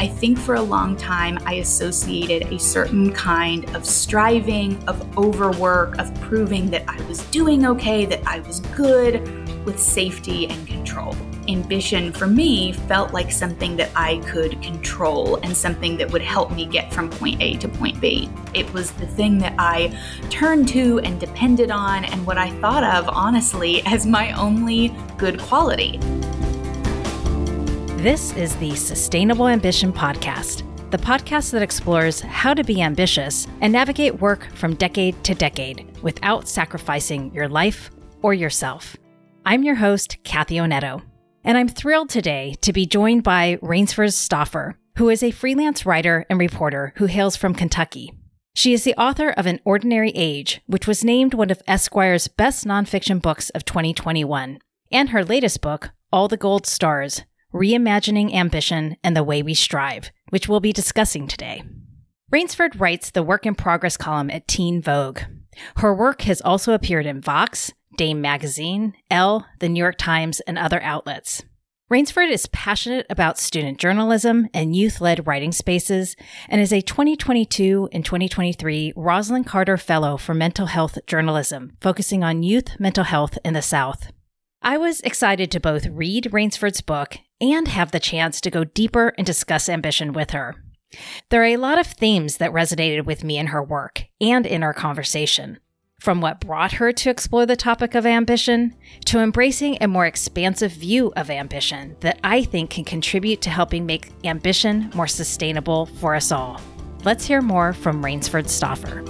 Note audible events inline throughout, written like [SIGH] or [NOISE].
I think for a long time I associated a certain kind of striving, of overwork, of proving that I was doing okay, that I was good with safety and control. Ambition for me felt like something that I could control and something that would help me get from point A to point B. It was the thing that I turned to and depended on, and what I thought of, honestly, as my only good quality. This is the Sustainable Ambition Podcast, the podcast that explores how to be ambitious and navigate work from decade to decade without sacrificing your life or yourself. I'm your host, Kathy Onetto, and I'm thrilled today to be joined by Rainesford Stauffer, who is a freelance writer and reporter who hails from Kentucky. She is the author of An Ordinary Age, which was named one of Esquire's best nonfiction books of 2021, and her latest book, All the Gold Stars Reimagining Ambition and the Way We Strive, which we'll be discussing today. Rainesford writes the work in progress column at Teen Vogue. Her work has also appeared in Vox, Dame Magazine, Elle, the New York Times, and other outlets. Rainesford is passionate about student journalism and youth led writing spaces and is a 2022 and 2023 Rosalynn Carter Fellow for Mental Health Journalism, focusing on youth mental health in the South. I was excited to both read Rainesford's book and have the chance to go deeper and discuss ambition with her. There are a lot of themes that resonated with me in her work and in our conversation. From what brought her to explore the topic of ambition to embracing a more expansive view of ambition that I think can contribute to helping make ambition more sustainable for us all. Let's hear more from Rainesford Stauffer.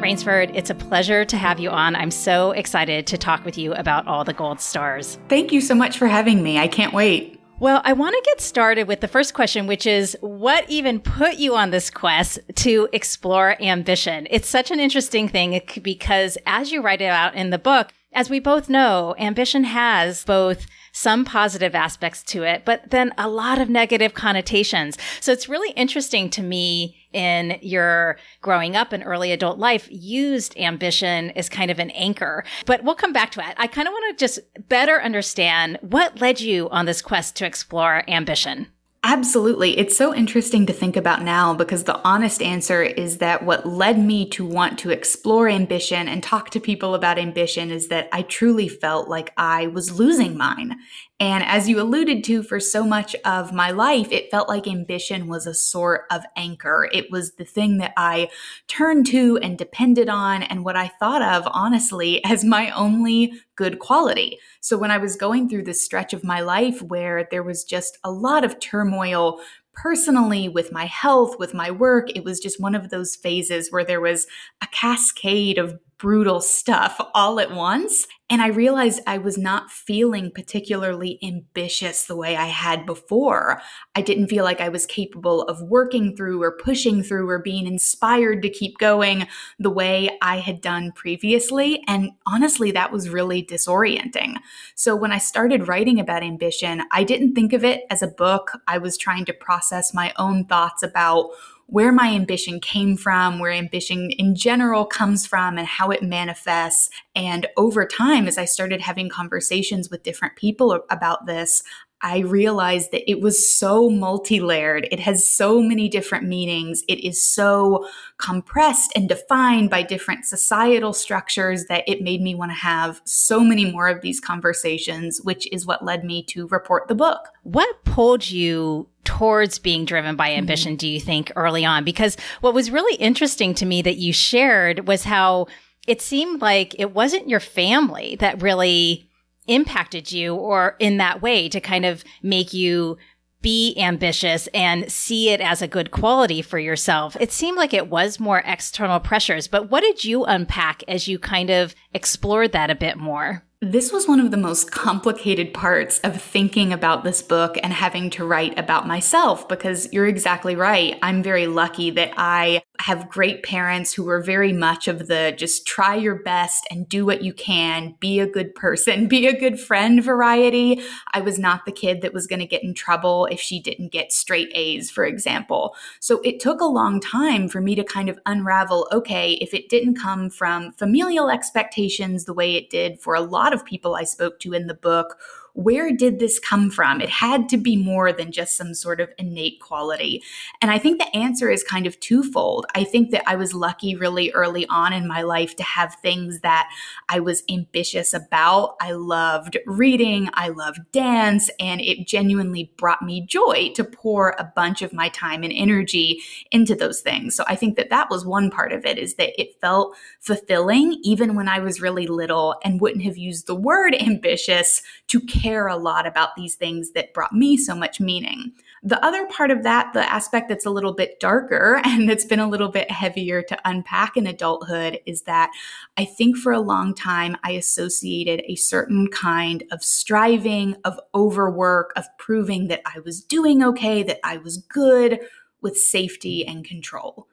Rainesford, it's a pleasure to have you on. I'm so excited to talk with you about all the gold stars. Thank you so much for having me. I can't wait. Well, I want to get started with the first question, which is what even put you on this quest to explore ambition? It's such an interesting thing because as you write it out in the book, as we both know, ambition has both some positive aspects to it, but then a lot of negative connotations. So it's really interesting to me in your growing up and early adult life used ambition as kind of an anchor. But we'll come back to it. I kind of want to just better understand what led you on this quest to explore ambition. Absolutely. It's so interesting to think about now because the honest answer is that what led me to want to explore ambition and talk to people about ambition is that I truly felt like I was losing mine. And as you alluded to, for so much of my life, it felt like ambition was a sort of anchor. It was the thing that I turned to and depended on, and what I thought of, honestly, [LAUGHS] as my only good quality. So when I was going through this stretch of my life where there was just a lot of turmoil, personally, with my health, with my work, it was just one of those phases where there was a cascade of brutal stuff all at once. And I realized I was not feeling particularly ambitious the way I had before. I didn't feel like I was capable of working through or pushing through or being inspired to keep going the way I had done previously. And honestly, that was really disorienting. So when I started writing about ambition, I didn't think of it as a book. I was trying to process my own thoughts about where my ambition came from, where ambition in general comes from, and how it manifests. And over time, as I started having conversations with different people about this, I realized that it was so multi layered. It has so many different meanings. It is so compressed and defined by different societal structures that it made me want to have so many more of these conversations, which is what led me to report the book. What pulled you towards being driven by mm-hmm. ambition, mm-hmm. do you think, early on? Because what was really interesting to me that you shared was how it seemed like it wasn't your family that really impacted you or in that way to kind of make you be ambitious and see it as a good quality for yourself. It seemed like it was more external pressures, but what did you unpack as you kind of explored that a bit more? This was one of the most complicated parts of thinking about this book and having to write about myself because you're exactly right. I'm very lucky that I have great parents who were very much of the just try your best and do what you can, be a good person, [LAUGHS] be a good friend variety. I was not the kid that was going to get in trouble if she didn't get straight A's, for example. So it took a long time for me to kind of unravel okay, if it didn't come from familial expectations the way it did for a lot of people I spoke to in the book where did this come from? It had to be more than just some sort of innate quality. And I think the answer is kind of twofold. I think that I was lucky really early on in my life to have things that I was ambitious about. I loved reading, I loved dance, and it genuinely brought me joy to pour a bunch of my time and energy into those things. So I think that that was one part of it is that it felt fulfilling even when I was really little and wouldn't have used the word [LAUGHS] ambitious to care a lot about these things that brought me so much meaning. The other part of that, the aspect that's a little bit darker [LAUGHS] and that's been a little bit heavier to unpack in adulthood, is that I think for a long time I associated a certain kind of striving, of overwork, of proving that I was doing okay, that I was good with safety and control.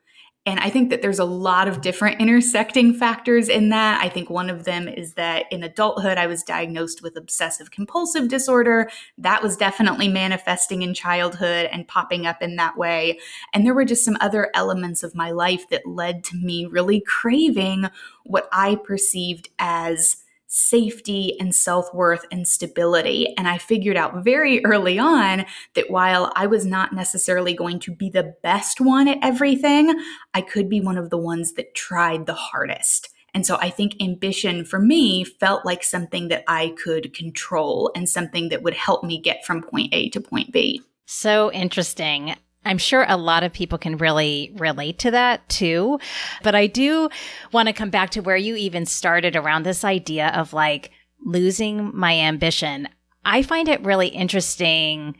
And I think that there's a lot of different intersecting factors in that. I think one of them is that in adulthood, I was diagnosed with obsessive compulsive disorder. That was definitely manifesting in childhood and popping up in that way. And there were just some other elements of my life that led to me really craving what I perceived as safety and self worth and stability. And I figured out very [LAUGHS] early on that while I was not necessarily going to be the best one at everything, I could be one of the ones that tried the hardest. And so I think ambition for me felt like something that I could control and something that would help me get from point A to point B. So interesting. I'm sure a lot of people can really relate to that too. But I do want to come back to where you even started around this idea of like losing my ambition. I find it really interesting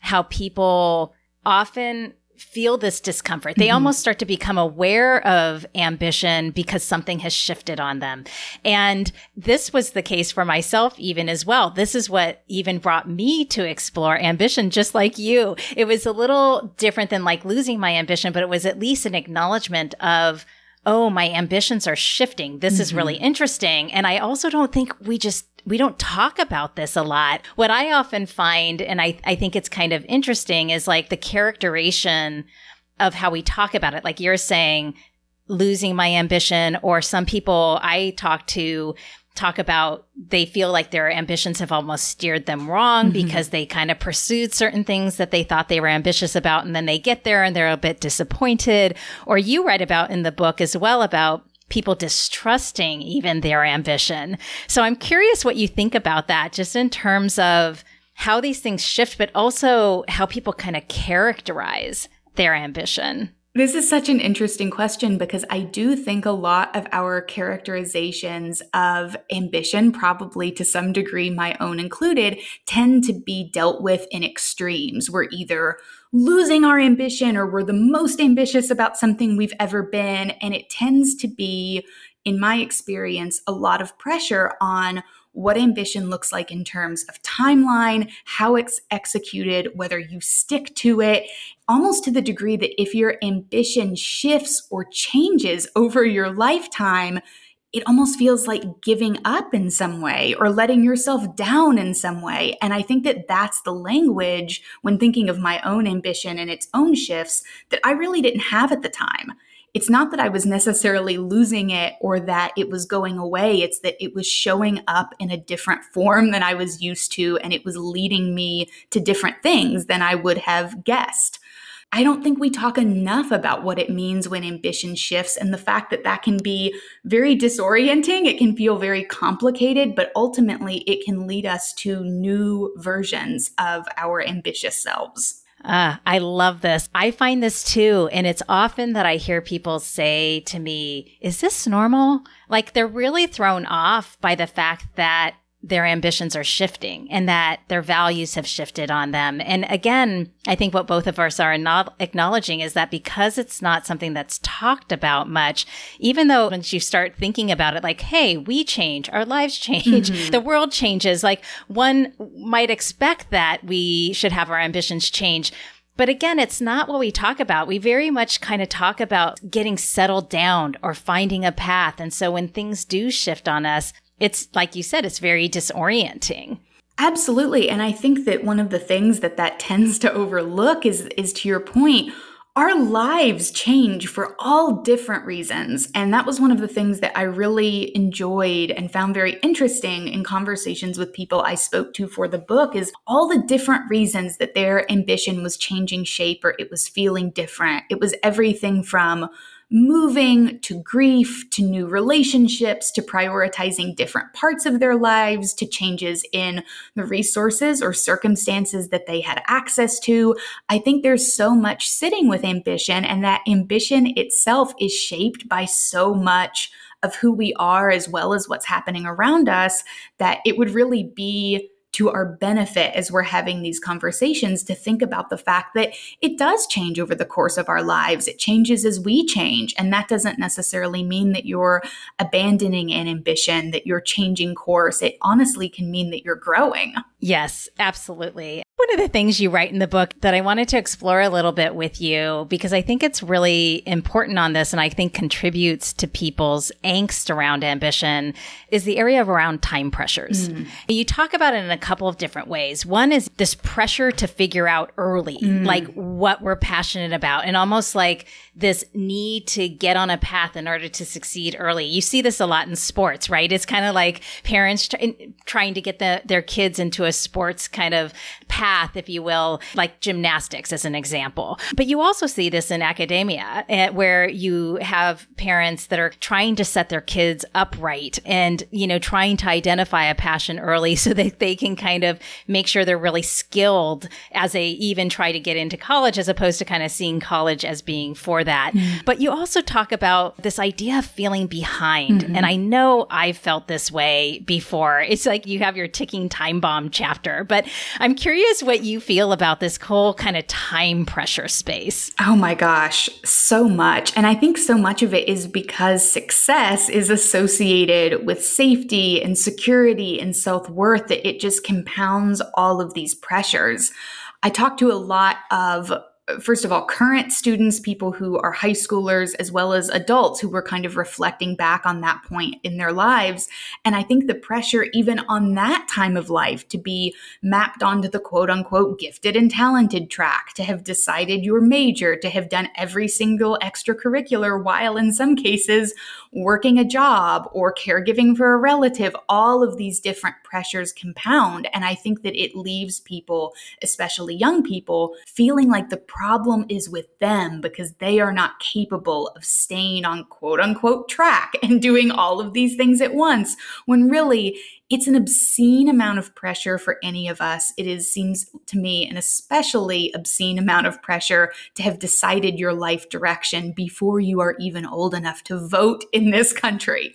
how people often feel this discomfort. They mm-hmm. almost start to become aware of ambition because something has shifted on them. And this was the case for myself even as well. This is what even brought me to explore ambition, just like you. It was a little different than like losing my ambition, but it was at least an acknowledgement of, oh, my ambitions are shifting. This mm-hmm. is really mm-hmm. interesting. And I also don't think we just we don't talk about this a lot. What I often find, and I, I think it's kind of interesting, is like the characterization of how we talk about it. Like you're saying, losing my ambition, or some people I talk to talk about they feel like their ambitions have almost steered them wrong mm-hmm. because they kind of pursued certain things that they thought they were ambitious about and then they get there and they're a bit disappointed or you write about in the book as well about people distrusting even their ambition. So I'm curious what you think about that, just in terms of how these things shift, but also how people kind of characterize their ambition. This is such an interesting question because I do think a lot of our characterizations of ambition, probably to some degree, my own included, tend to be dealt with in extremes. We're either losing our ambition or we're the most ambitious about something we've ever been. And it tends to be, in my experience, a lot of pressure on what ambition looks like in terms of timeline, how it's executed, whether you stick to it, almost to the degree that if your ambition shifts or changes over your lifetime, it almost feels like giving up in some way or letting yourself down in some way. And I think that that's the language when thinking of my own ambition and its own shifts that I really didn't have at the time. It's not that I was necessarily losing it or that it was going away. It's that it was showing up in a different form than I was used to, and it was leading me to different things than I would have guessed. I don't think we talk enough about what it means when ambition shifts and the fact that that can be very disorienting. It can feel very complicated, but ultimately it can lead us to new versions of our ambitious selves. Ah, I love this. I find this too. And it's often that I hear people say to me, is this normal? Like they're really thrown off by the fact that their ambitions are shifting and that their values have shifted on them. And again, I think what both of us are not acknowledging is that because it's not something that's talked about much, even though once you start thinking about it, like, hey, we change, our lives change, mm-hmm. the world changes, like one might expect that we should have our ambitions change. But again, it's not what we talk about. We very much kind of talk about getting settled down or finding a path. And so when things do shift on us, it's like you said, it's very disorienting. Absolutely. And I think that one of the things that that tends to overlook is is to your point our lives change for all different reasons. And that was one of the things that I really enjoyed and found very interesting in conversations with people I spoke to for the book is all the different reasons that their ambition was changing shape or it was feeling different. It was everything from moving to grief to new relationships to prioritizing different parts of their lives to changes in the resources or circumstances that they had access to. I think there's so much sitting with ambition, and that ambition itself is shaped by so much of who we are as well as what's happening around us that it would really be to our benefit as we're having these conversations to think about the fact that it does change over the course of our lives. It changes as we change. And that doesn't necessarily mean that you're abandoning an ambition, that you're changing course. It honestly can mean that you're growing. Yes, absolutely. One of the things you write in the book that I wanted to explore a little bit with you, because I think it's really important on this and I think contributes to people's angst around ambition, is the area of around time pressures. Mm. You talk about it in a couple of different ways. One is this pressure to figure out early, mm. like what we're passionate about, and almost like this need to get on a path in order to succeed early. You see this a lot in sports, right? It's kind of like parents try- trying to get the, their kids into a sports kind of path, if you will, like gymnastics as an example. But you also see this in academia uh, where you have parents that are trying to set their kids upright and, you know, trying to identify a passion early [LAUGHS] so that they can kind of make sure they're really skilled as they even try to get into college as opposed to kind of seeing college as being for that. Mm-hmm. But you also talk about this idea of feeling behind. Mm-hmm. And I know I've felt this way before. It's like you have your ticking time bomb chapter, but I'm curious what you feel about this whole kind of time pressure space. Oh my gosh, so much. And I think so much of it is because success is associated with safety and security and self worth that it just compounds all of these pressures. I talk to a lot of first of all, current students, people who are high schoolers, as well as adults who were kind of reflecting back on that point in their lives. And I think the pressure, even on that time of life, to be mapped onto the quote unquote gifted and talented track, to have decided your major, to have done every single extracurricular, while in some cases working a job or caregiving for a relative, all of these different pressures compound. And I think that it leaves people, especially young people, feeling like the problem is with them because they are not capable of staying on quote unquote track [LAUGHS] and doing all of these things at once when really it's an obscene amount of pressure for any of us. It is seems to me an especially obscene amount of pressure to have decided your life direction before you are even old enough to vote in this country.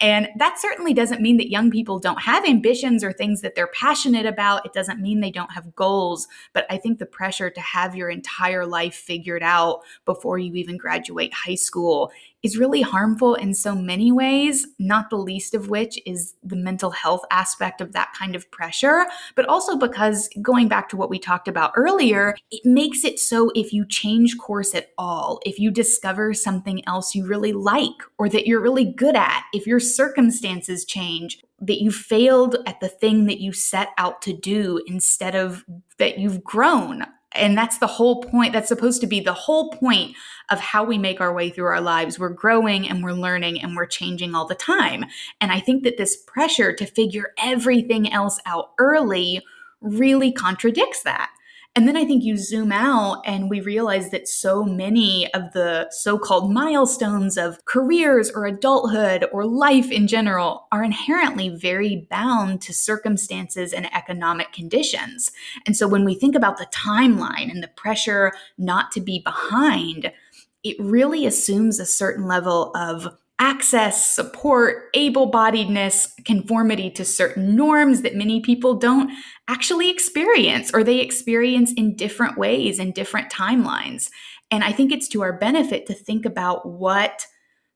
And that certainly doesn't mean that young people don't have ambitions or things that they're passionate about. It doesn't mean they don't have goals, but I think the pressure to have your entire life figured out before you even graduate high school is really harmful in so many ways, not the least of which is the mental health aspect of that kind of pressure, but also because going back to what we talked about earlier, it makes it so if you change course at all, if you discover something else you really like or that you're really good at, if your circumstances change, that you failed at the thing that you set out to do instead of that you've grown and that's the whole point. That's supposed to be the whole point of how we make our way through our lives. We're growing and we're learning and we're changing all the time. And I think that this pressure to figure everything else out early really contradicts that. And then I think you zoom out and we realize that so many of the so called milestones of careers or adulthood or life in general are inherently very bound to circumstances and economic conditions. And so when we think about the timeline and the pressure not to be behind, it really assumes a certain level of access, support, able bodiedness, conformity to certain norms that many people don't actually experience or they experience in different ways in different timelines. And I think it's to our benefit to think about what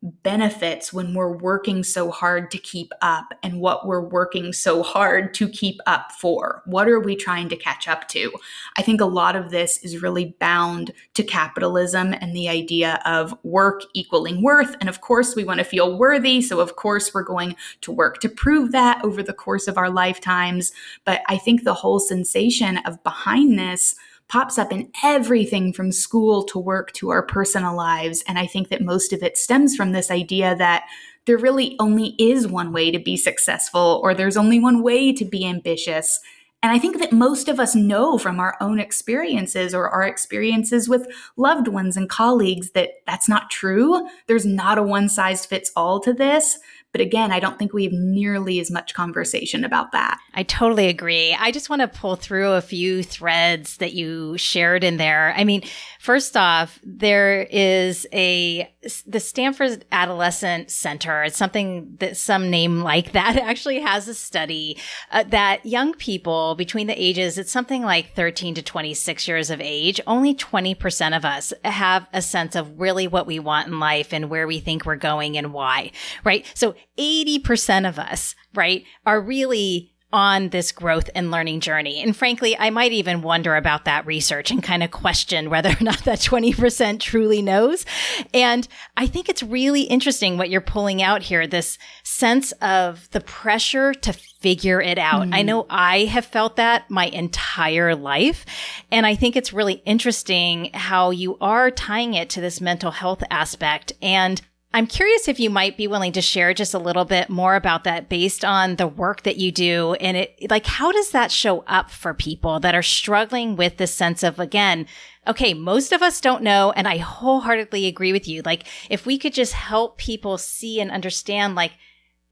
benefits when we're working so hard to keep up and what we're working so hard to keep up for. What are we trying to catch up to? I think a lot of this is really bound to capitalism and the idea of work equaling worth. And of course, we want to feel worthy. So, of course, we're going to work to prove that over the course of our lifetimes. But I think the whole sensation of behindness pops up in everything from school to work to our personal lives. And I think that most of it stems from this idea that there really only is one way to be successful, or there's only one way to be ambitious. And I think that most of us know from our own experiences or our experiences with loved ones and colleagues that that's not true. There's not a one size fits all to this. But again, I don't think we have nearly as much conversation about that. I totally agree. I just want to pull through a few threads that you shared in there. I mean, first off, there is a the Stanford Adolescent Center. It's something that some name like that [LAUGHS] actually has a study uh, that young people between the ages it's something like 13 to 26 years of age, only 20% of us have a sense of really what we want in life and where we think we're going and why, right? So 80% of us, right, are really on this growth and learning journey. And frankly, I might even wonder about that research and kind of question whether or not that 20% truly knows. And I think it's really interesting what you're pulling out here, this sense of the pressure to figure it out. Mm. I know I have felt that my entire life. And I think it's really interesting how you are tying it to this mental health aspect. And I'm curious if you might be willing to share just a little bit more about that based on the work that you do. And it, like, how does that show up for people that are struggling with this sense of, again, okay, most of us don't know. And I wholeheartedly agree with you. Like, if we could just help people see and understand, like,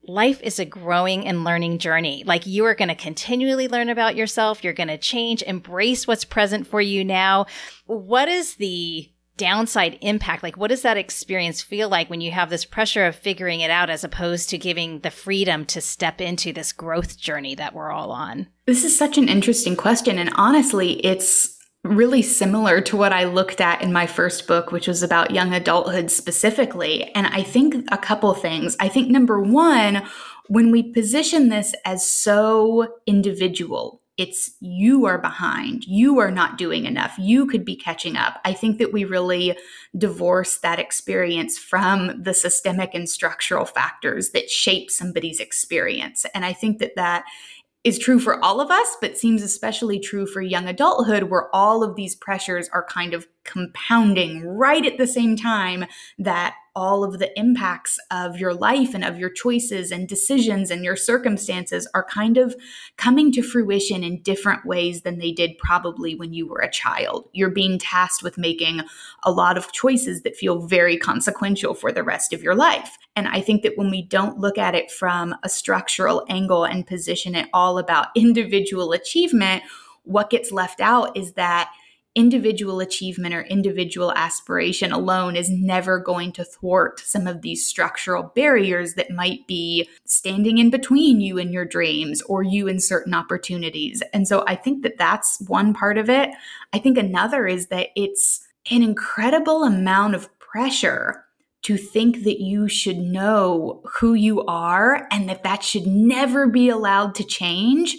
life is a growing and learning journey. Like you are going to continually learn about yourself. You're going to change, embrace what's present for you now. What is the downside impact? Like, what does that experience feel like when you have this pressure of figuring it out as opposed to giving the freedom to step into this growth journey that we're all on? This is such an interesting question. And honestly, it's really similar to what I looked at in my first book, which was about young adulthood specifically. And I think a couple things. I think number one, when we position this as so individual, it's you are behind, you are not doing enough, you could be catching up. I think that we really divorce that experience from the systemic and structural factors that shape somebody's experience. And I think that that is true for all of us, but seems especially true for young adulthood, where all of these pressures are kind of compounding right at the same time that all of the impacts of your life and of your choices and decisions and your circumstances are kind of coming to fruition in different ways than they did probably when you were a child. You're being tasked with making a lot of choices that feel very consequential for the rest of your life. And I think that when we don't look at it from a structural angle and position it all about [LAUGHS] individual achievement, what gets left out is that individual achievement or individual aspiration alone is never going to thwart some of these structural barriers that might be standing in between you and your dreams or you and certain opportunities. And so I think that that's one part of it. I think another is that it's an incredible amount of pressure to think that you should know who you are and that that should never be allowed to change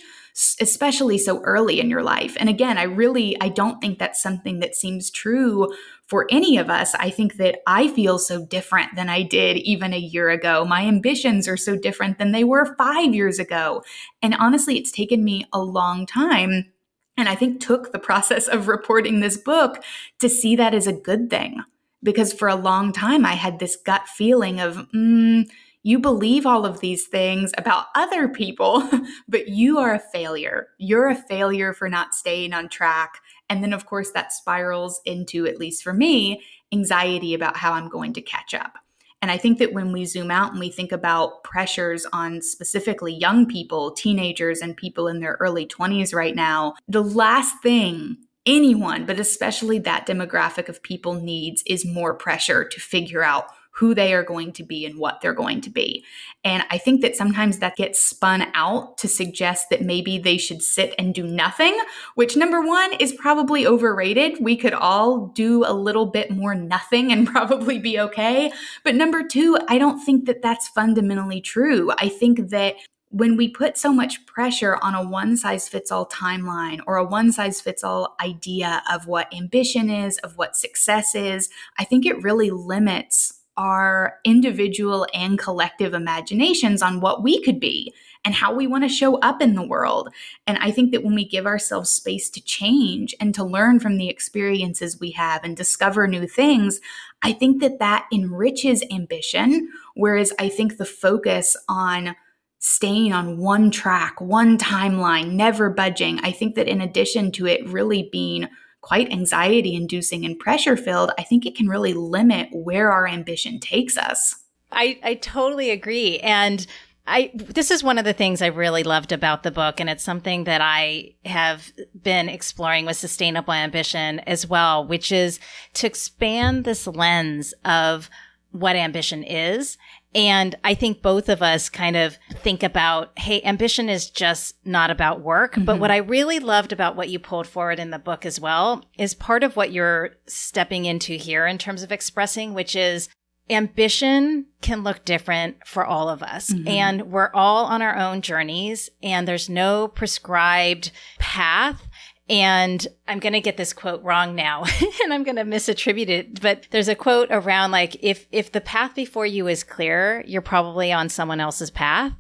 especially so early in your life. And again, I really I don't think that's something that seems true for any of us. I think that I feel so different than I did even a year ago. My ambitions are so different than they were 5 years ago. And honestly, it's taken me a long time and I think took the process of reporting this book to see that as a good thing. Because for a long time, I had this gut feeling of, mm, you believe all of these things about other people, [LAUGHS] but you are a failure. You're a failure for not staying on track. And then, of course, that spirals into, at least for me, anxiety about how I'm going to catch up. And I think that when we zoom out and we think about pressures on specifically young people, teenagers, and people in their early 20s right now, the last thing anyone, but especially that demographic of people needs is more pressure to figure out who they are going to be and what they're going to be. And I think that sometimes that gets spun out to suggest that maybe they should sit and do nothing, which number one is probably overrated. We could all do a little bit more nothing and [LAUGHS] probably be okay. But number two, I don't think that that's fundamentally true. I think that when we put so much pressure on a one size fits all timeline or a one size fits all idea of what ambition is, of what success is, I think it really limits our individual and collective imaginations on what we could be and how we want to show up in the world. And I think that when we give ourselves space to change and to learn from the experiences we have and discover new things, I think that that enriches ambition. Whereas I think the focus on staying on one track, one timeline, never budging, I think that in addition to it really being quite anxiety inducing and pressure filled, I think it can really limit where our ambition takes us. I, I totally agree. And I this is one of the things I really loved about the book, and it's something that I have been exploring with sustainable ambition as well, which is to expand this lens of what ambition is. And I think both of us kind of think about, hey, ambition is just not about work. Mm-hmm. But what I really loved about what you pulled forward in the book as well is part of what you're stepping into here in terms of expressing, which is ambition can look different for all of us mm-hmm. and we're all on our own journeys and there's no prescribed path and I'm going to get this quote wrong now [LAUGHS] and I'm going to misattribute it, but there's a quote around like, if, if the path before you is clear, you're probably on someone else's path.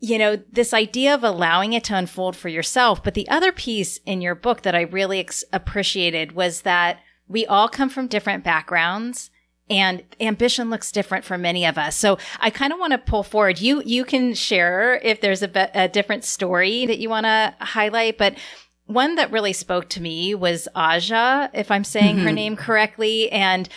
You know, this idea of allowing it to unfold for yourself. But the other piece in your book that I really ex- appreciated was that we all come from different backgrounds and ambition looks different for many of us. So I kind of want to pull forward. You you can share if there's a, be- a different story that you want to highlight, but one that really spoke to me was Aja, if I'm saying mm-hmm. her name correctly, and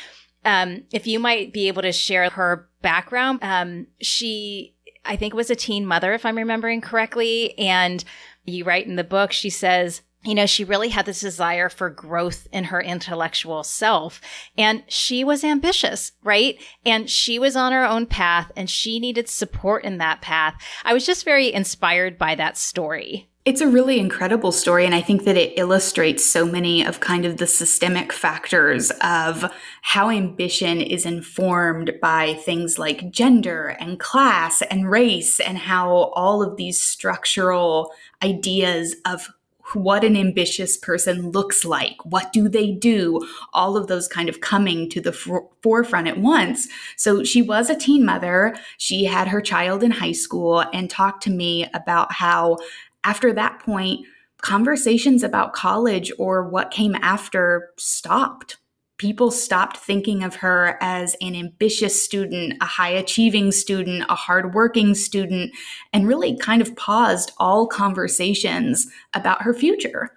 um, if you might be able to share her background. Um, she, I think, was a teen mother, if I'm remembering correctly, and you write in the book, she says you know, she really had this desire for growth in her intellectual self. And she was ambitious, right? And she was on her own path and she needed support in that path. I was just very inspired by that story. It's a really incredible story, and I think that it illustrates so many of kind of the systemic factors of how ambition is informed by things like gender and class and race, and how all of these structural ideas of what an ambitious person looks like. What do they do? All of those kind of coming to the f- forefront at once. So she was a teen mother. She had her child in high school and talked to me about how after that point, conversations about college or what came after stopped people stopped thinking of her as an ambitious student, a high achieving student, a hardworking student, and really kind of paused all conversations about her future.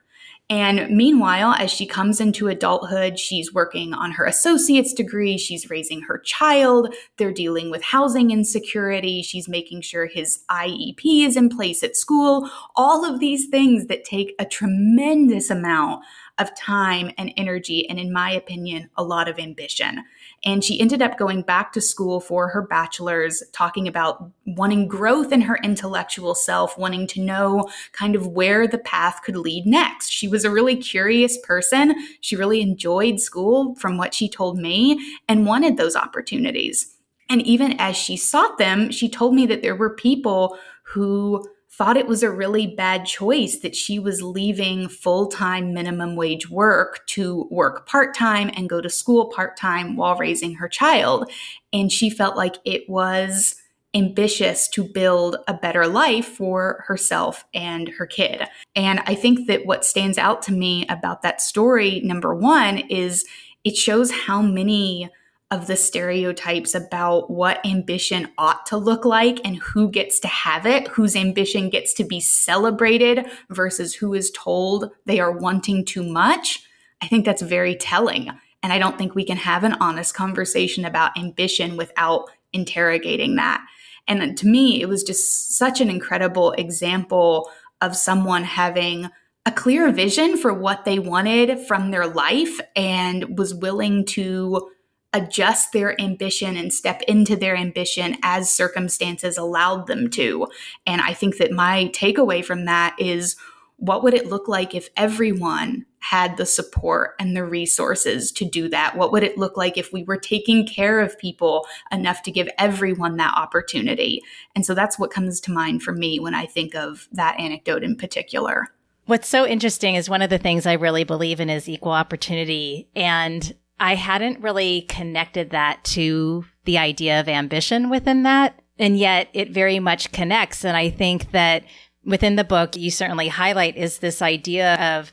And meanwhile, as she comes into adulthood, she's working on her associate's degree, she's raising her child, they're dealing with housing insecurity, she's making sure his IEP is in place at school, all of these things that take a tremendous amount of time and energy, and in my opinion, a lot of ambition. And she ended up going back to school for her bachelor's, talking about wanting growth in her intellectual self, wanting to know kind of where the path could lead next. She was a really curious person. She really enjoyed school, from what she told me, and wanted those opportunities. And even as she sought them, she told me that there were people who thought it was a really bad choice that she was leaving full time minimum wage work to work part time and go to school part time while raising her child. And she felt like it was ambitious to build a better life for herself and her kid. And I think that what stands out to me about that story, number one, is it shows how many of the stereotypes about what ambition ought to look like and who gets to have it, whose ambition gets to be celebrated versus who is told they are wanting too much, I think that's very telling. And I don't think we can have an honest conversation about ambition without interrogating that. And to me, it was just such an incredible example of someone having a clear vision for what they wanted from their life and was willing to adjust their ambition and step into their ambition as circumstances allowed them to. And I think that my takeaway from that is what would it look like if everyone had the support and the resources to do that? What would it look like if we were taking care of people enough to give everyone that opportunity? And so that's what comes to mind for me when I think of that anecdote in particular. What's so interesting is one of the things I really believe in is equal opportunity. And I hadn't really connected that to the idea of ambition within that. And yet it very much connects. And I think that within the book, you certainly highlight is this idea of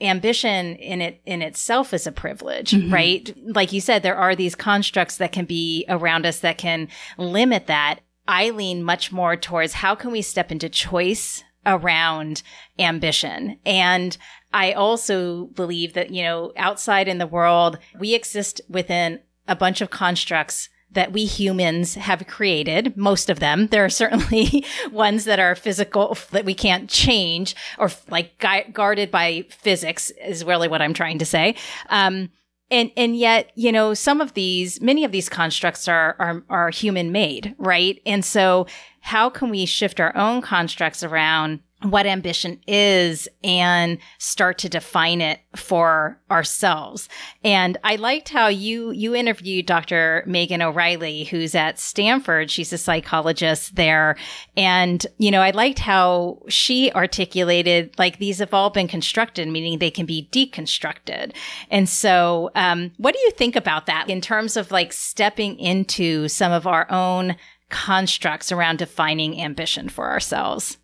ambition in it in itself is a privilege, mm-hmm. right? Like you said, there are these constructs that can be around us that can limit that. I lean much more towards how can we step into choice around ambition. And I also believe that, you know, outside in the world, we exist within a bunch of constructs that we humans have created, most of them. There are certainly [LAUGHS] ones that are physical that we can't change or like gui- guarded by physics is really what I'm trying to say. Um, and and yet, you know, some of these, many of these constructs are are, are human made, right? And so, how can we shift our own constructs around what ambition is and start to define it for ourselves. And I liked how you you interviewed Dr. Megan O'Reilly who's at Stanford. She's a psychologist there. And you know, I liked how she articulated like these have all been constructed meaning they can be deconstructed. And so um, what do you think about that in terms of like stepping into some of our own constructs around defining ambition for ourselves?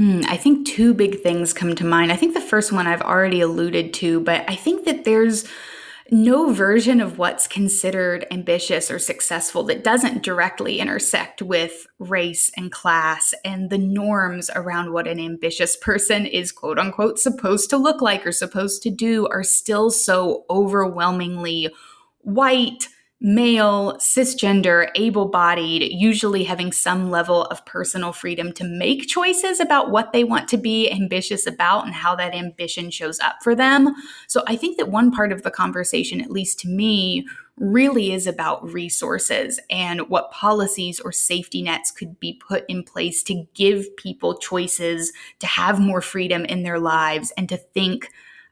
Mm, I think two big things come to mind. I think the first one I've already alluded to, but I think that there's no version of what's considered ambitious or successful that doesn't directly intersect with race and class and the norms around what an ambitious person is quote unquote supposed to look like or supposed to do are still so overwhelmingly white male, cisgender, able bodied, usually having some level of personal freedom to make choices about what they want to be ambitious about and how that ambition shows up for them. So I think that one part of the conversation, at least to me, really is about resources and what policies or safety nets could be put in place to give people choices to have more freedom in their lives and to think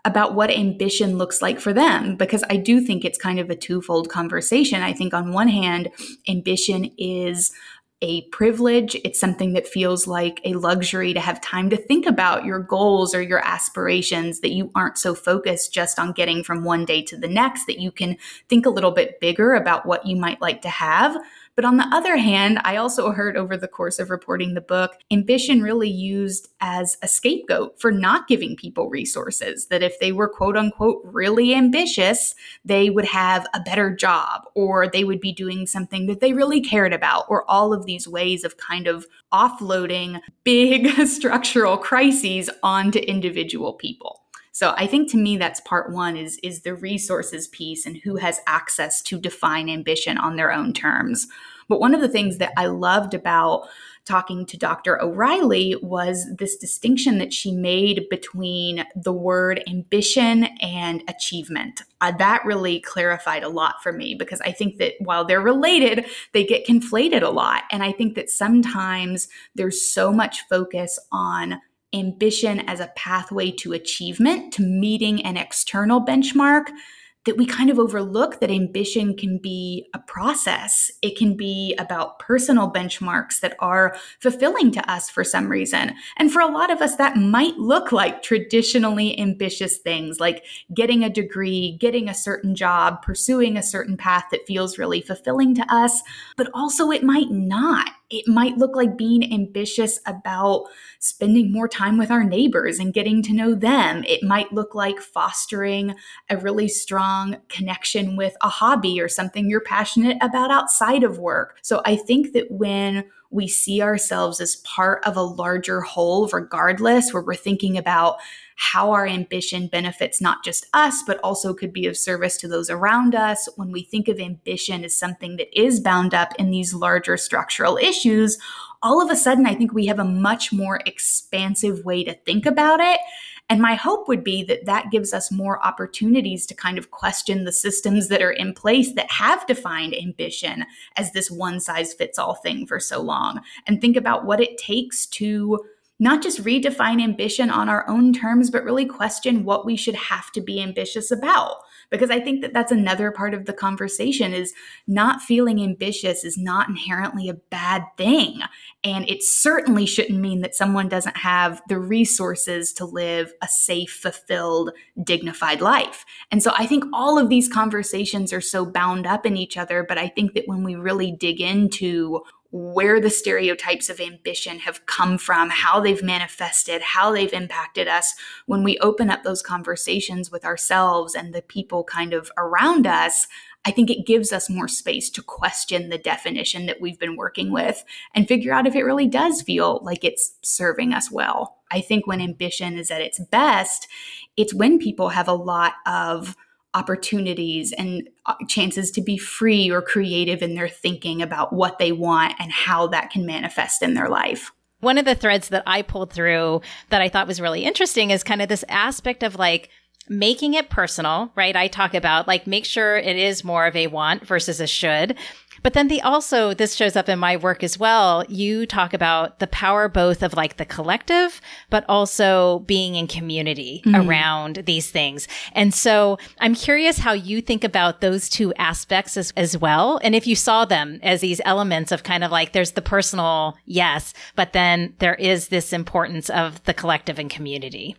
about what ambition looks like for them because I do think it's kind of a twofold conversation. I think on one hand, ambition is a privilege. It's something that feels like a luxury to have time to think about your goals or your aspirations, that you aren't so focused just on getting from one day to the next, that you can think a little bit bigger about what you might like to have. But on the other hand, I also heard over the course of reporting the book, ambition really used as a scapegoat for not giving people resources. That if they were quote unquote really ambitious, they would have a better job or they would be doing something that they really cared about, or all of these ways of kind of offloading big [LAUGHS] structural crises onto individual people. So I think to me that's part 1 is is the resources piece and who has access to define ambition on their own terms. But one of the things that I loved about talking to Dr. O'Reilly was this distinction that she made between the word ambition and achievement. Uh, that really clarified a lot for me because I think that while they're related, they get conflated a lot. And I think that sometimes there's so much focus on ambition as a pathway to achievement, to meeting an external benchmark, that we kind of overlook that ambition can be a process. It can be about personal benchmarks that are fulfilling to us for some reason. And for a lot of us, that might look like traditionally ambitious things like getting a degree, getting a certain job, pursuing a certain path that feels really fulfilling to us. But also, it might not it might look like being ambitious about spending more time with our neighbors and getting to know them. It might look like fostering a really strong connection with a hobby or something you're passionate about outside of work. So I think that when we see ourselves as part of a larger whole, regardless, where we're thinking about how our ambition benefits not just us, but also could be of service to those around us. When we think of ambition as something that is bound up in these larger structural issues, all of a sudden, I think we have a much more expansive way to think about it. And my hope would be that that gives us more opportunities to kind of question the systems that are in place that have defined ambition as this one size fits all thing for so long and think about what it takes to not just redefine ambition on our own terms, but really question what we should have to be ambitious about. because I think that that's another part of the conversation is not feeling ambitious is not inherently a bad thing. And it certainly shouldn't mean that someone doesn't have the resources to live a safe, fulfilled, dignified life. And so I think all of these conversations are so bound up in each other. But I think that when we really dig into where the stereotypes of ambition have come from, how they've manifested, how they've impacted us, when we open up those conversations with ourselves and the people kind of around us, I think it gives us more space to question the definition that we've been working with and figure out if it really does feel like it's serving us well. I think when ambition is at its best, it's when people have a lot of opportunities and uh, chances to be free or creative in their thinking about what they want and how that can manifest in their life. One of the threads that I pulled through that I thought was really interesting is kind of this aspect of like making it personal, right? I talk about like make sure it is more of a want versus a should. But then the also, this shows up in my work as well. You talk about the power both of like the collective, but also being in community mm-hmm. around these things. And so I'm curious how you think about those two aspects as, as well. And if you saw them as these elements of kind of like there's the personal, yes, but then there is this importance of the collective and community.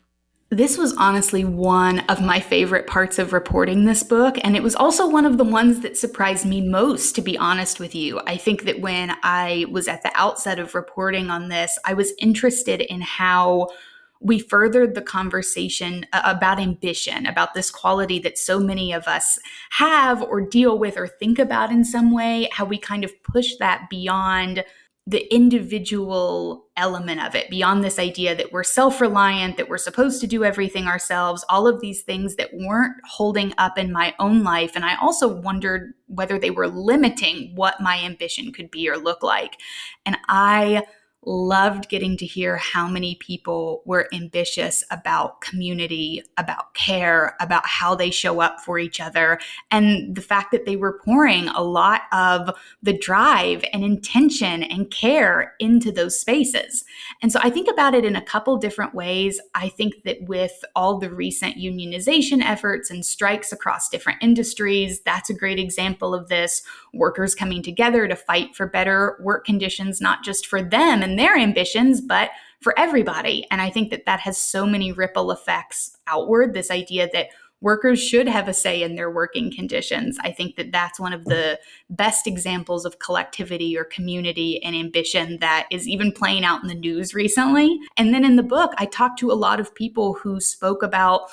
This was honestly one of my favorite parts of reporting this book, and it was also one of the ones that surprised me most, to be honest with you. I think that when I was at the outset of reporting on this, I was interested in how we furthered the conversation uh, about ambition, about this quality that so many of us have or deal with or think about in some way, how we kind of push that beyond the individual element of it beyond this idea that we're self-reliant that we're supposed to do everything ourselves all of these things that weren't holding up in my own life. And i also wondered whether they were limiting what my ambition could be or look like. And i loved getting to hear how many people were ambitious about community, about care, about how they show up for each other, and the fact that they were pouring a lot of the drive and intention and care into those spaces. And so I think about it in a couple different ways. I think that with all the recent unionization efforts and strikes across different industries, that's a great example of this. Workers coming together to fight for better work conditions, not just for them and their ambitions, but for everybody. And I think that that has so many ripple effects outward. This idea that workers should have a say in their working conditions. I think that that's one of the best examples of collectivity or community and ambition that is even playing out in the news recently. And then in the book, I talked to a lot of people who spoke about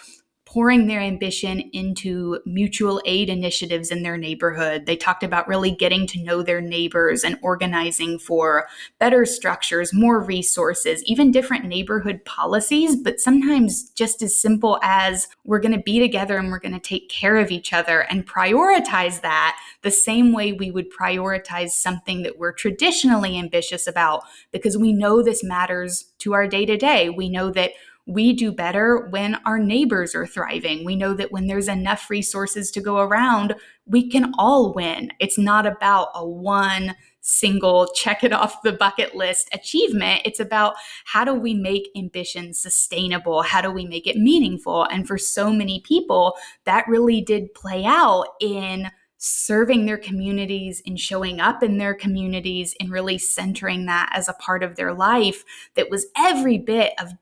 pouring their ambition into mutual aid initiatives in their neighborhood. They talked about really getting to know their neighbors and organizing for better structures, more resources, even different neighborhood policies, but sometimes just as simple as we're going to be together and we're going to take care of each other and prioritize that the same way we would prioritize something that we're traditionally ambitious about because we know this matters to our day to day. We know that we do better when our neighbors are thriving. We know that when there's enough resources to go around, we can all win. It's not about a one single check it off the bucket list achievement. It's about how do we make ambition sustainable? How do we make it meaningful? And for so many people, that really did play out in serving their communities and showing up in their communities and really centering that as a part of their life that was every bit of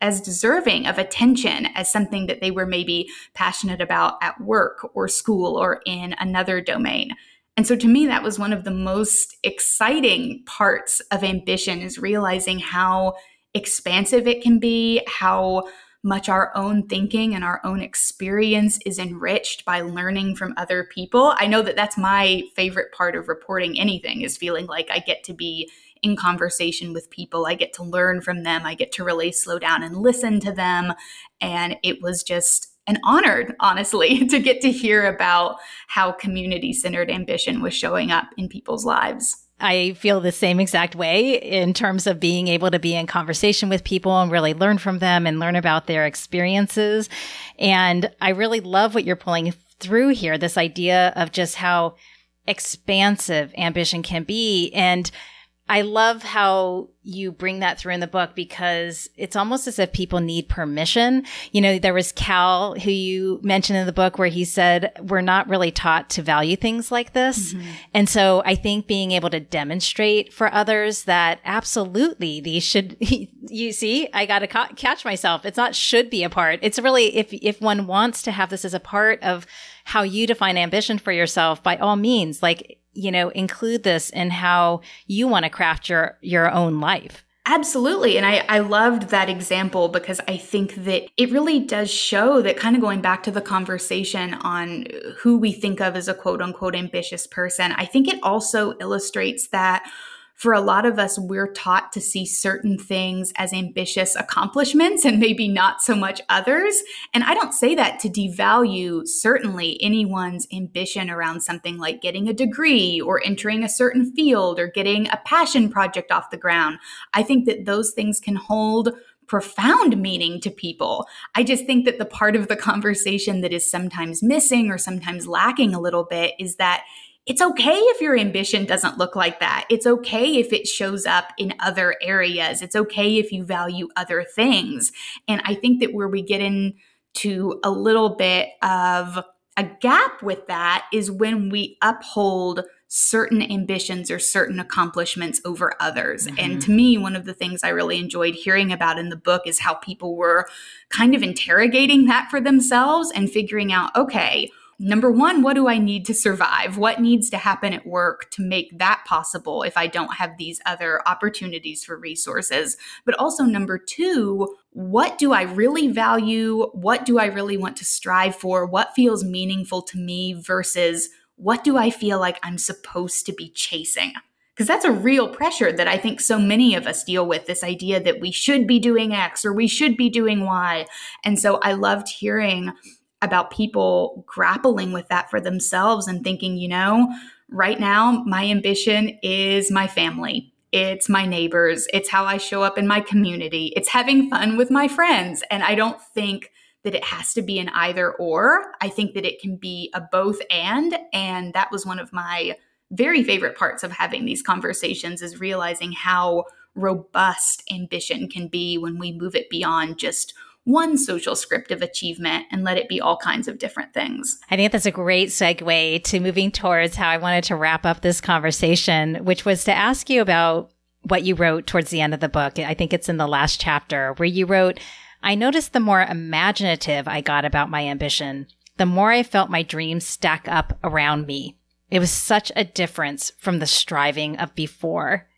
as deserving of attention as something that they were maybe passionate about at work or school or in another domain. And so to me, that was one of the most exciting parts of ambition is realizing how expansive it can be, how much our own thinking and our own experience is enriched by learning from other people. I know that that's my favorite part of reporting anything is feeling like I get to be in conversation with people. I get to learn from them. I get to really slow down and listen to them. And it was just an honor, honestly, [LAUGHS] to get to hear about how community centered ambition was showing up in people's lives. I feel the same exact way in terms of being able to be in conversation with people and really learn from them and learn about their experiences. And I really love what you're pulling through here this idea of just how expansive ambition can be. And I love how you bring that through in the book because it's almost as if people need permission. You know, there was Cal who you mentioned in the book where he said, we're not really taught to value things like this. Mm-hmm. And so I think being able to demonstrate for others that absolutely these should, [LAUGHS] you see, I got to ca- catch myself. It's not should be a part. It's really, if, if one wants to have this as a part of how you define ambition for yourself, by all means, like, you know, include this in how you want to craft your, your own life. Absolutely. And I, I loved that example because I think that it really does show that kind of going back to the conversation on who we think of as a quote unquote ambitious person, I think it also illustrates that for a lot of us, we're taught to see certain things as ambitious accomplishments and maybe not so much others. And I don't say that to devalue certainly anyone's ambition around something like getting a degree or entering a certain field or getting a passion project off the ground. I think that those things can hold profound meaning to people. I just think that the part of the conversation that is sometimes missing or sometimes lacking a little bit is that it's okay if your ambition doesn't look like that. It's okay if it shows up in other areas. It's okay if you value other things. And I think that where we get into a little bit of a gap with that is when we uphold certain ambitions or certain accomplishments over others. Mm-hmm. And to me, one of the things I really enjoyed hearing about in the book is how people were kind of interrogating that for themselves and figuring out, okay, Number one, what do I need to survive? What needs to happen at work to make that possible if I don't have these other opportunities for resources? But also, number two, what do I really value? What do I really want to strive for? What feels meaningful to me versus what do I feel like I'm supposed to be chasing? Because that's a real pressure that I think so many of us deal with this idea that we should be doing X or we should be doing Y. And so I loved hearing about people grappling with that for themselves and thinking, you know, right now, my ambition is my family. It's my neighbors. It's how I show up in my community. It's having fun with my friends. And I don't think that it has to be an either or. I think that it can be a both and. And that was one of my very favorite parts of having these conversations is realizing how robust ambition can be when we move it beyond just one social script of achievement and let it be all kinds of different things. I think that's a great segue to moving towards how I wanted to wrap up this conversation, which was to ask you about what you wrote towards the end of the book. I think it's in the last chapter where you wrote, I noticed the more imaginative I got about my ambition, the more I felt my dreams stack up around me. It was such a difference from the striving of before.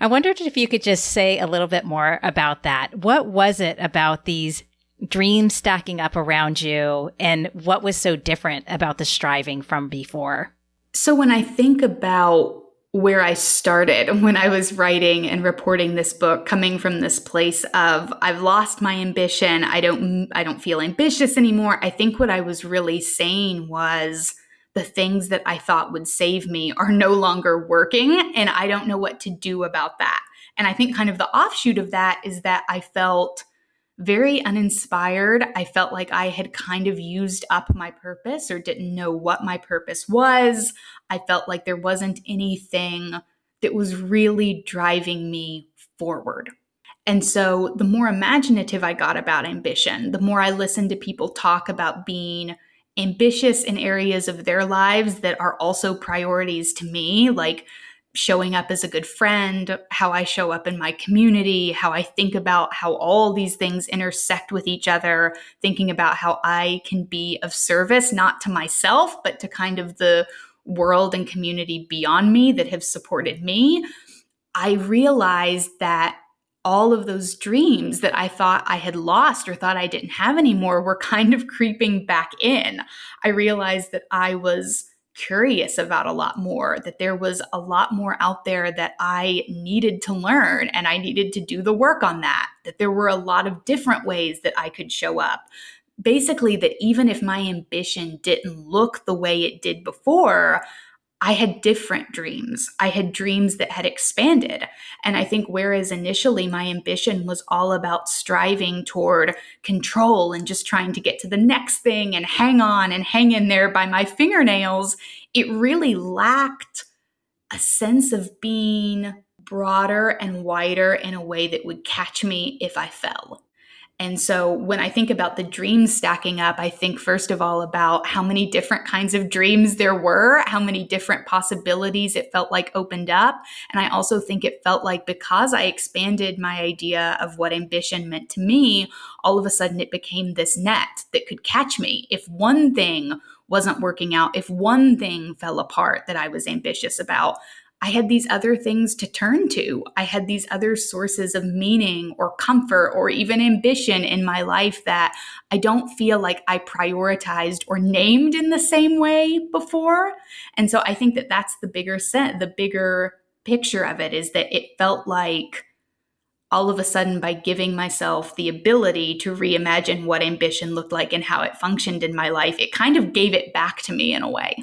I wondered if you could just say a little bit more about that. What was it about these dreams stacking up around you and what was so different about the striving from before? So when I think about where I started [LAUGHS] when I was writing and reporting this book coming from this place of I've lost my ambition I don't I don't feel ambitious anymore I think what I was really saying was the things that I thought would save me are no longer working and I don't know what to do about that and I think kind of the offshoot of that is that I felt very uninspired. I felt like I had kind of used up my purpose or didn't know what my purpose was. I felt like there wasn't anything that was really driving me forward. And so the more imaginative I got about ambition, the more I listened to people talk about being ambitious in areas of their lives that are also priorities to me, like showing up as a good friend, how I show up in my community, how I think about how all these things intersect with each other, thinking about how I can be of service, not to myself, but to kind of the world and community beyond me that have supported me. I realized that all of those dreams that I thought I had lost or thought I didn't have anymore were kind of creeping back in. I realized that I was curious about a lot more, that there was a lot more out there that I needed to learn and I needed to do the work on that, that there were a lot of different ways that I could show up. Basically, that even if my ambition didn't look the way it did before, I had different dreams. I had dreams that had expanded. And I think whereas initially my ambition was all about striving toward control and just trying to get to the next thing and hang on and hang in there by my fingernails, it really lacked a sense of being broader and wider in a way that would catch me if I fell. And so when I think about the dreams stacking up, I think first of all about how many different kinds of dreams there were, how many different possibilities it felt like opened up. And I also think it felt like because I expanded my idea of what ambition meant to me, all of a sudden it became this net that could catch me. If one thing wasn't working out, if one thing fell apart that I was ambitious about, I had these other things to turn to. I had these other sources of meaning or comfort or even ambition in my life that I don't feel like I prioritized or named in the same way before. And so I think that that's the bigger set, the bigger picture of it is that it felt like all of a sudden by giving myself the ability to reimagine what ambition looked like and how it functioned in my life, it kind of gave it back to me in a way.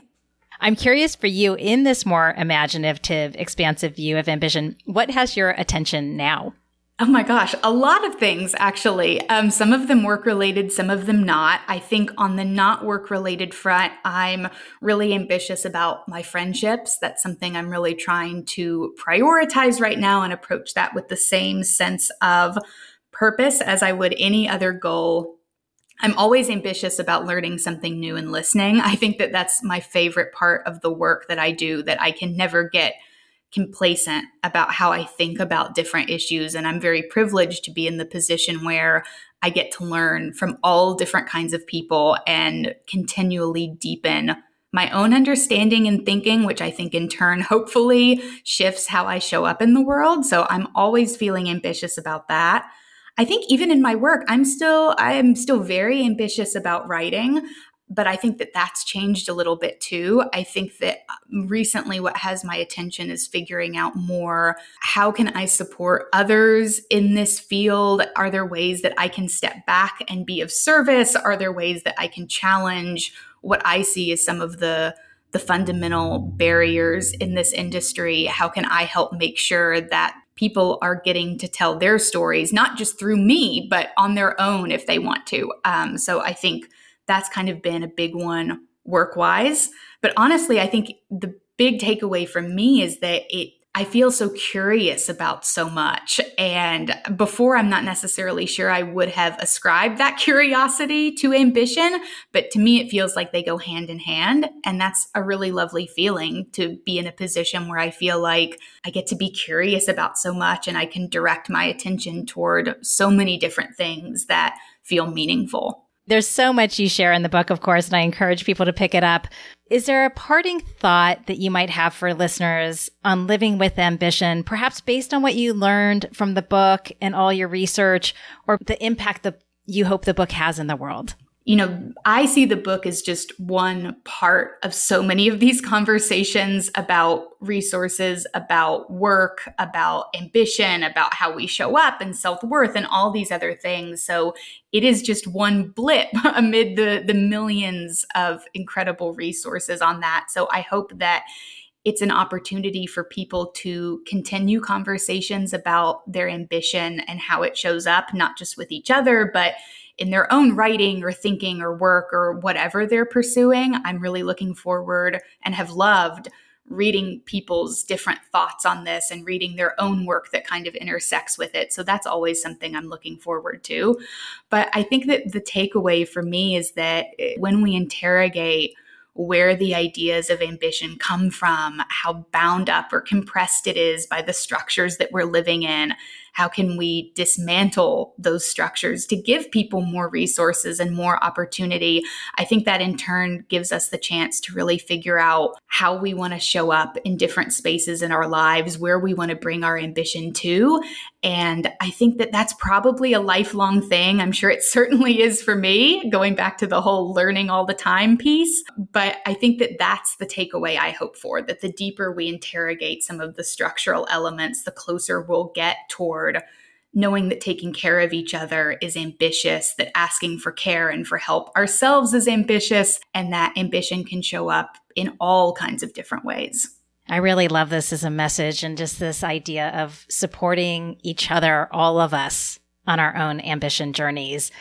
I'm curious for you in this more imaginative, expansive view of ambition, what has your attention now? Oh my gosh, a lot of things actually. Um, some of them work related, some of them not. I think on the not work related front, I'm really ambitious about my friendships. That's something I'm really trying to prioritize right now and approach that with the same sense of purpose as I would any other goal I'm always ambitious about learning something new and listening. I think that that's my favorite part of the work that I do, that I can never get complacent about how I think about different issues. And I'm very privileged to be in the position where I get to learn from all different kinds of people and continually deepen my own understanding and thinking, which I think in turn [LAUGHS] hopefully shifts how I show up in the world. So I'm always feeling ambitious about that. I think even in my work, I'm still I am still very ambitious about writing, but I think that that's changed a little bit too. I think that um, recently what has my attention is figuring out more how can I support others in this field? Are there ways that I can step back and be of service? Are there ways that I can challenge what I see as some of the the fundamental barriers in this industry? How can I help make sure that people are getting to tell their stories, not just through me, but on their own if they want to. Um, so I think that's kind of been a big one work wise. But honestly, I think the big takeaway from me is that it I feel so curious about so much. And before, I'm not necessarily sure I would have ascribed that [LAUGHS] curiosity to ambition, but to me, it feels like they go hand in hand. And that's a really lovely feeling to be in a position where I feel like I get to be curious about so much and I can direct my attention toward so many different things that feel meaningful. There's so much you share in the book, of course, and I encourage people to pick it up. Is there a parting thought that you might have for listeners on living with ambition, perhaps based on what you learned from the book and all your research or the impact that you hope the book has in the world? You know, I see the book as just one part of so many of these conversations about resources, about work, about ambition, about how we show up and self worth and all these other things. So it is just one blip [LAUGHS] amid the, the millions of incredible resources on that. So I hope that it's an opportunity for people to continue conversations about their ambition and how it shows up, not just with each other, but in their own writing or thinking or work or whatever they're pursuing. I'm really looking forward and have loved reading people's different thoughts on this and reading their own work that kind of intersects with it. So that's always something I'm looking forward to. But I think that the takeaway for me is that eh, when we interrogate where the ideas of ambition come from, how bound up or compressed it is by the structures that we're living in, how can we dismantle those structures to give people more resources and more opportunity? I think that in turn gives us the chance to really figure out how we want to show up in different spaces in our lives, where we want to bring our ambition to. And I think that that's probably a lifelong thing. I'm sure it [LAUGHS] certainly is for me, going back to the whole learning all the time piece. But I think that that's the takeaway I hope for that the deeper we interrogate some of the structural elements, the closer we'll get toward knowing that taking care of each other is ambitious, that asking for care and for help ourselves is ambitious, and that ambition can show up in all kinds of different ways. I really love this as a message and just this idea of supporting each other, all of us on our own ambition journeys.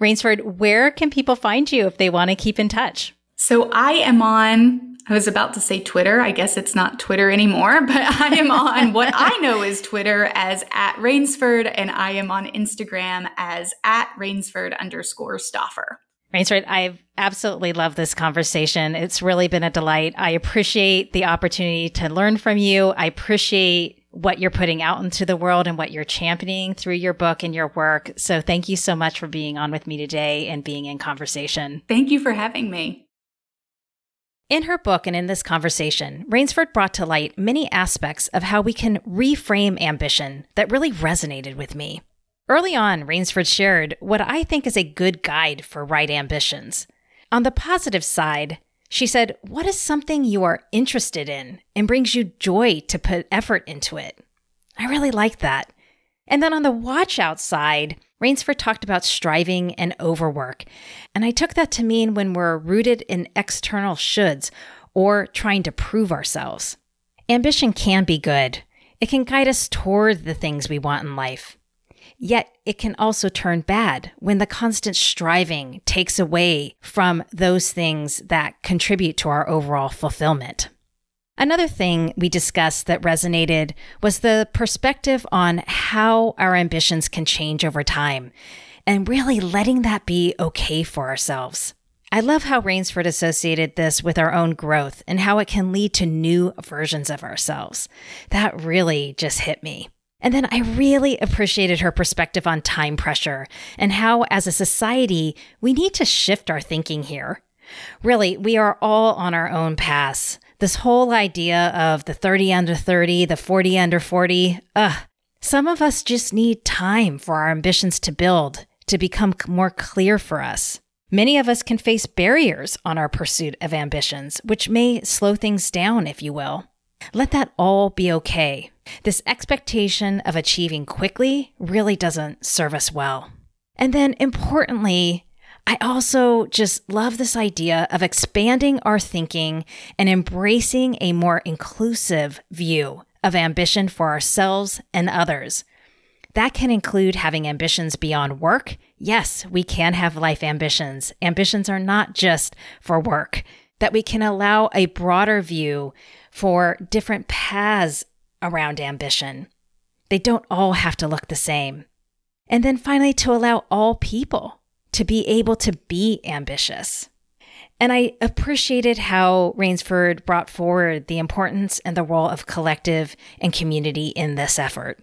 Rainesford, where can people find you if they want to keep in touch? So I am on I was about to say Twitter. I guess it's not Twitter anymore, [LAUGHS] but I am on what I know is Twitter as at Rainesford, and I am on Instagram as at Rainesford underscore Stauffer. Rainesford, I've absolutely loved this conversation. It's really been a delight. I appreciate the opportunity to learn from you. I appreciate what you're putting out into the world and what you're championing through your book and your work. So thank you so much for being on with me today and being in conversation. Thank you for having me. In her book and in this conversation, Rainesford brought to light many aspects of how we can reframe ambition that really resonated with me. Early on, Rainesford shared what I think is a good guide for right ambitions. On the positive side, she said, What is something you are interested in and brings you joy to put effort into it? I really like that. And then on the watch out side, Rainesford talked about striving and overwork. And I took that to mean when we're rooted in external shoulds or trying to prove ourselves. Ambition can be good. It can guide us toward the things we want in life. Yet it can also turn bad when the constant striving takes away from those things that contribute to our overall fulfillment. Another thing we discussed that resonated was the perspective on how our ambitions can change over time and really letting that be okay for ourselves. I love how Rainesford associated this with our own growth and how it can lead to new versions of ourselves. That really just hit me. And then I really appreciated her perspective on time pressure and how, as a society, we need to shift our thinking here. Really, we are all on our own paths this whole idea of the 30 under 30, the 40 under 40, ugh, some of us just need time for our ambitions to build, to become more clear for us. Many of us can face barriers on our pursuit of ambitions, which may slow things down, if you will. Let that all be okay. This expectation of achieving quickly really doesn't serve us well. And then, importantly, I also just love this idea of expanding our thinking and embracing a more inclusive view of ambition for ourselves and others. That can include having ambitions beyond work. Yes, we can have life ambitions. Ambitions are not just for work, that we can allow a broader view for different paths around ambition. They don't all have to look the same. And then finally, to allow all people to be able to be ambitious. And I appreciated how Rainesford brought forward the importance and the role of collective and community in this effort.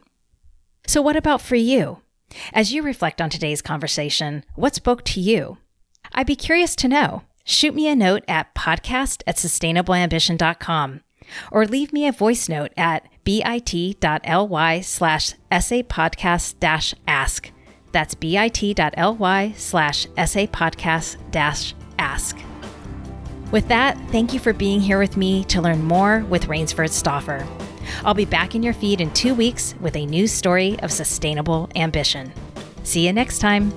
So, what about for you? As you reflect on today's conversation, what spoke to you? I'd be curious to know. Shoot me a note at podcast at sustainableambition.com or leave me a voice note at bit.ly slash sapodcast dash ask. That's bit.ly slash sapodcast dash ask. With that, thank you for being here with me to learn more with Rainesford Stauffer. I'll be back in your feed in two weeks with a new story of sustainable ambition. See you next time.